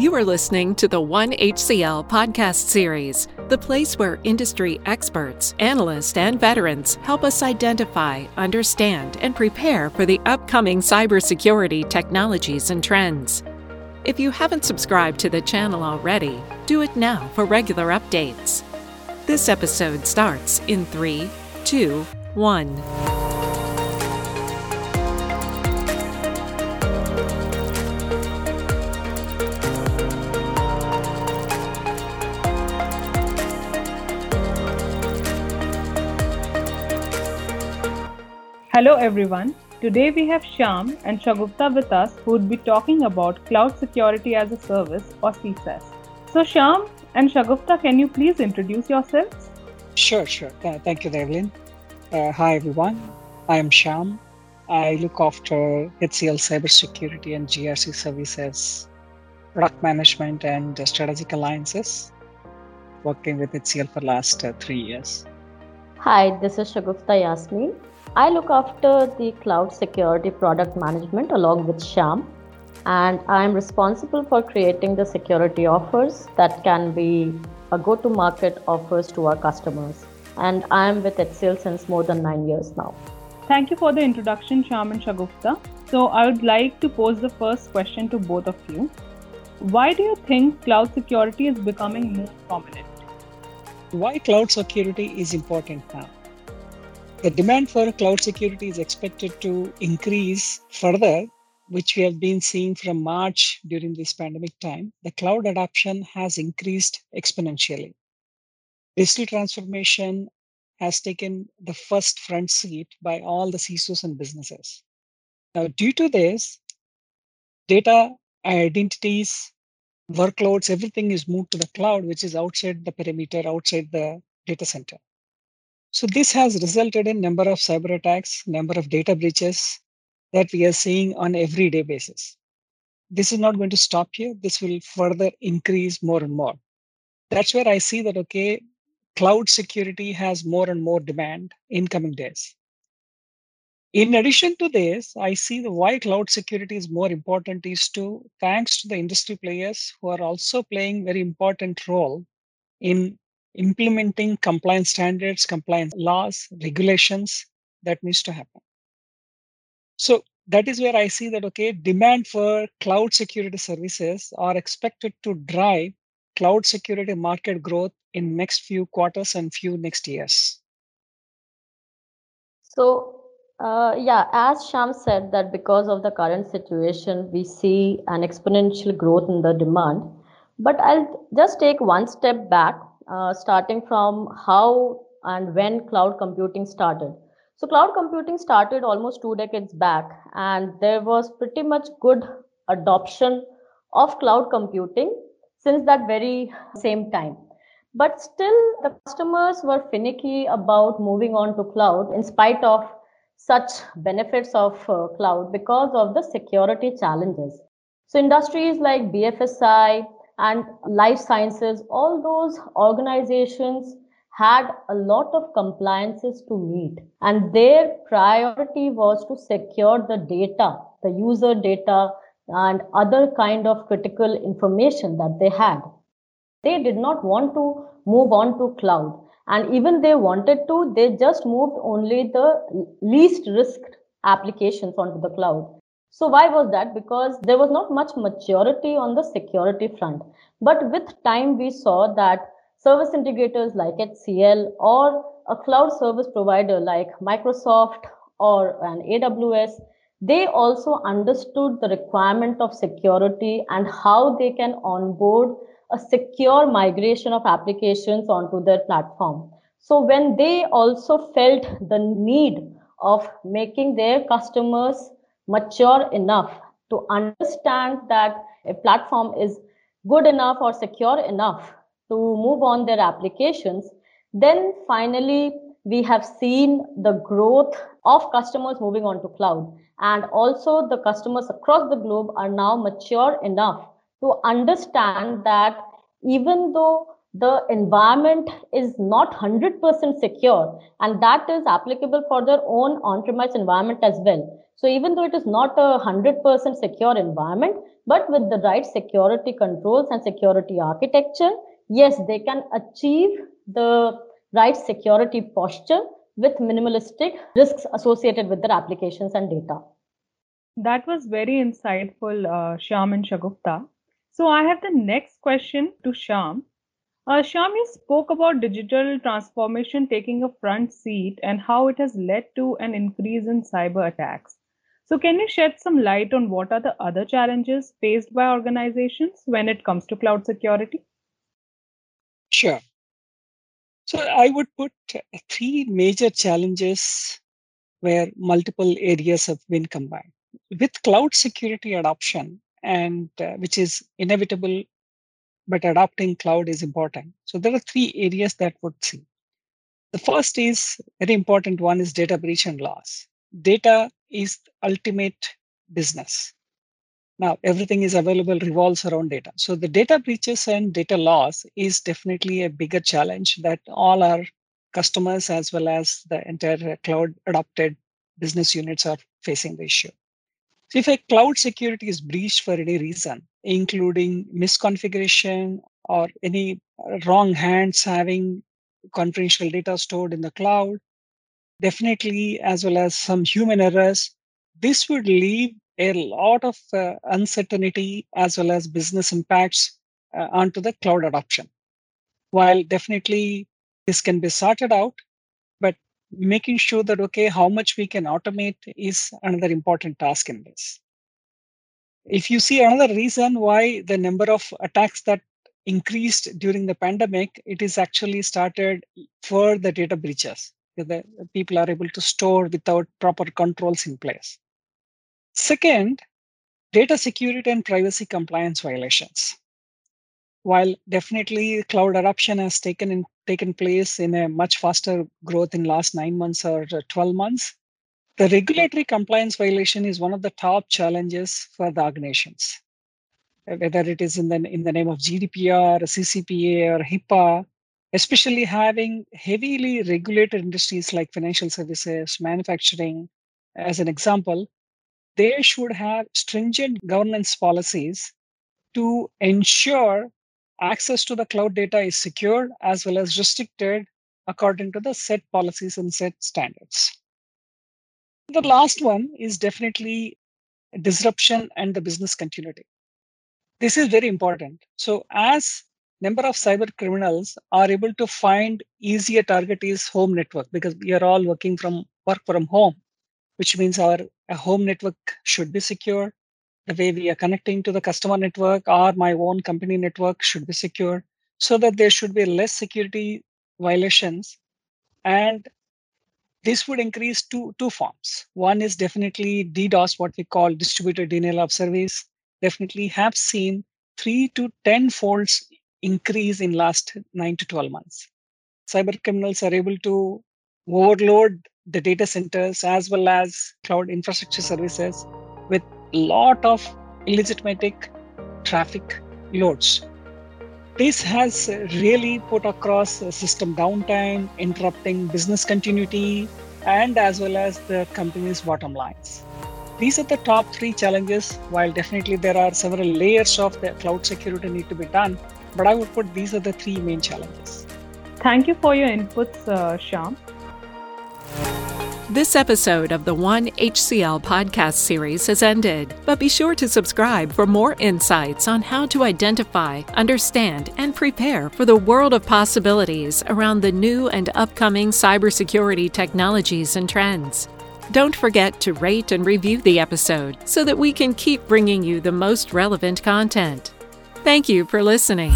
You are listening to the One HCL podcast series, the place where industry experts, analysts, and veterans help us identify, understand, and prepare for the upcoming cybersecurity technologies and trends. If you haven't subscribed to the channel already, do it now for regular updates. This episode starts in 3, 2, 1. Hello everyone. Today we have Syam and Shagufta with us who would be talking about Cloud Security as a Service or CSaaS. So Syam and Shagufta, can you please introduce yourselves? Sure, sure. Uh, thank you, Devlin. Uh, hi everyone. I am Syam. I look after HCL Cybersecurity and GRC Services, product management and strategic alliances, working with HCL for last uh, three years. Hi, this is Shagufta Yasmeen. I look after the cloud security product management along with Syam, and I'm responsible for creating the security offers that can be a go to market offers to our customers. And I'm with HCL since more than nine years now. Thank you for the introduction, Syam and Shagufta. So, I would like to pose the first question to both of you. Why do you think cloud security is becoming more prominent? Why cloud security is important now? The demand for cloud security is expected to increase further, which we have been seeing from March during this pandemic time. The cloud adoption has increased exponentially. Digital transformation has taken the first front seat by all the CISOs and businesses. Now, due to this, data, identities, workloads, everything is moved to the cloud, which is outside the perimeter, outside the data center. So this has resulted in number of cyber attacks, number of data breaches that we are seeing on everyday basis. This is not going to stop here. This will further increase more and more. That's where I see that, okay, cloud security has more and more demand in coming days. In addition to this, I see the why cloud security is more important is to thanks to the industry players who are also playing very important role in implementing compliance standards, compliance laws, regulations that needs to happen. So that is where I see that okay, demand for cloud security services are expected to drive cloud security market growth in next few quarters and few next years. So uh, yeah, as Syam said that because of the current situation, we see an exponential growth in the demand. But I'll just take one step back uh, starting from how and when cloud computing started. So, cloud computing started almost two decades back, and there was pretty much good adoption of cloud computing since that very same time. But still, the customers were finicky about moving on to cloud in spite of such benefits of uh, cloud because of the security challenges. So, industries like BFSI, and life sciences, all those organizations had a lot of compliances to meet. And their priority was to secure the data the user data and other kind of critical information that they had. They did not want to move on to cloud. And even they wanted to they just moved only the least risked applications onto the cloud so why was that? Because there was not much maturity on the security front. But with time, we saw that service integrators like HCL or a cloud service provider like Microsoft or an AWS, they also understood the requirement of security and how they can onboard a secure migration of applications onto their platform. So when they also felt the need of making their customers mature enough to understand that a platform is good enough or secure enough to move on their applications, then finally we have seen the growth of customers moving on to cloud. And also the customers across the globe are now mature enough to understand that even though the environment is not 100% secure and that is applicable for their own on-premise environment as well. So even though it is not a 100% secure environment but with the right security controls and security architecture yes they can achieve the right security posture with minimalistic risks associated with their applications and data. That was very insightful uh, Syam and Shagufta so I have the next question to Syam uh, you spoke about digital transformation taking a front seat and how it has led to an increase in cyber attacks. So, can you shed some light on what are the other challenges faced by organizations when it comes to cloud security? Sure. So, I would put three major challenges where multiple areas have been combined. With cloud security adoption, and uh, which is inevitable but adopting cloud is important. So there are three areas that would see. The first is very important one is data breach and loss. Data is ultimate business. Now everything is available revolves around data. So the data breaches and data loss is definitely a bigger challenge that all our customers as well as the entire cloud adopted business units are facing the issue. So if a cloud security is breached for any reason, including misconfiguration or any wrong hands having confidential data stored in the cloud, definitely as well as some human errors, this would leave a lot of uh, uncertainty as well as business impacts uh, onto the cloud adoption. While definitely this can be sorted out, but making sure that okay how much we can automate is another important task in this if you see another reason why the number of attacks that increased during the pandemic it is actually started for the data breaches the people are able to store without proper controls in place. Second data security and privacy compliance violations. While definitely cloud adoption has taken in, taken place in a much faster growth in last 9 months or 12 months the regulatory compliance violation is one of the top challenges for the organizations whether it is in the in the name of gdpr ccpa or hipaa especially having heavily regulated industries like financial services manufacturing as an example they should have stringent governance policies to ensure access to the cloud data is secured as well as restricted according to the set policies and set standards. The last one is definitely disruption and the business continuity. This is very important. So as number of cyber criminals are able to find easier target is home network because we are all working from work from home, which means our home network should be secure the way we are connecting to the customer network or my own company network should be secure so that there should be less security violations and this would increase two two forms. One is definitely ddos what we call distributed denial of service. Definitely have seen 3 to 10 folds increase in last 9 to 12 months. Cyber criminals are able to overload the data centers as well as cloud infrastructure services with lot of illegitimate traffic loads. This has really put across system downtime, interrupting business continuity, and as well as the company's bottom lines. These are the top three challenges. While definitely there are several layers of the cloud security need to be done, but I would put these are the three main challenges. Thank you for your inputs, uh, Syam. This episode of the One HCL podcast series has ended, but be sure to subscribe for more insights on how to identify, understand, and prepare for the world of possibilities around the new and upcoming cybersecurity technologies and trends. Don't forget to rate and review the episode so that we can keep bringing you the most relevant content. Thank you for listening.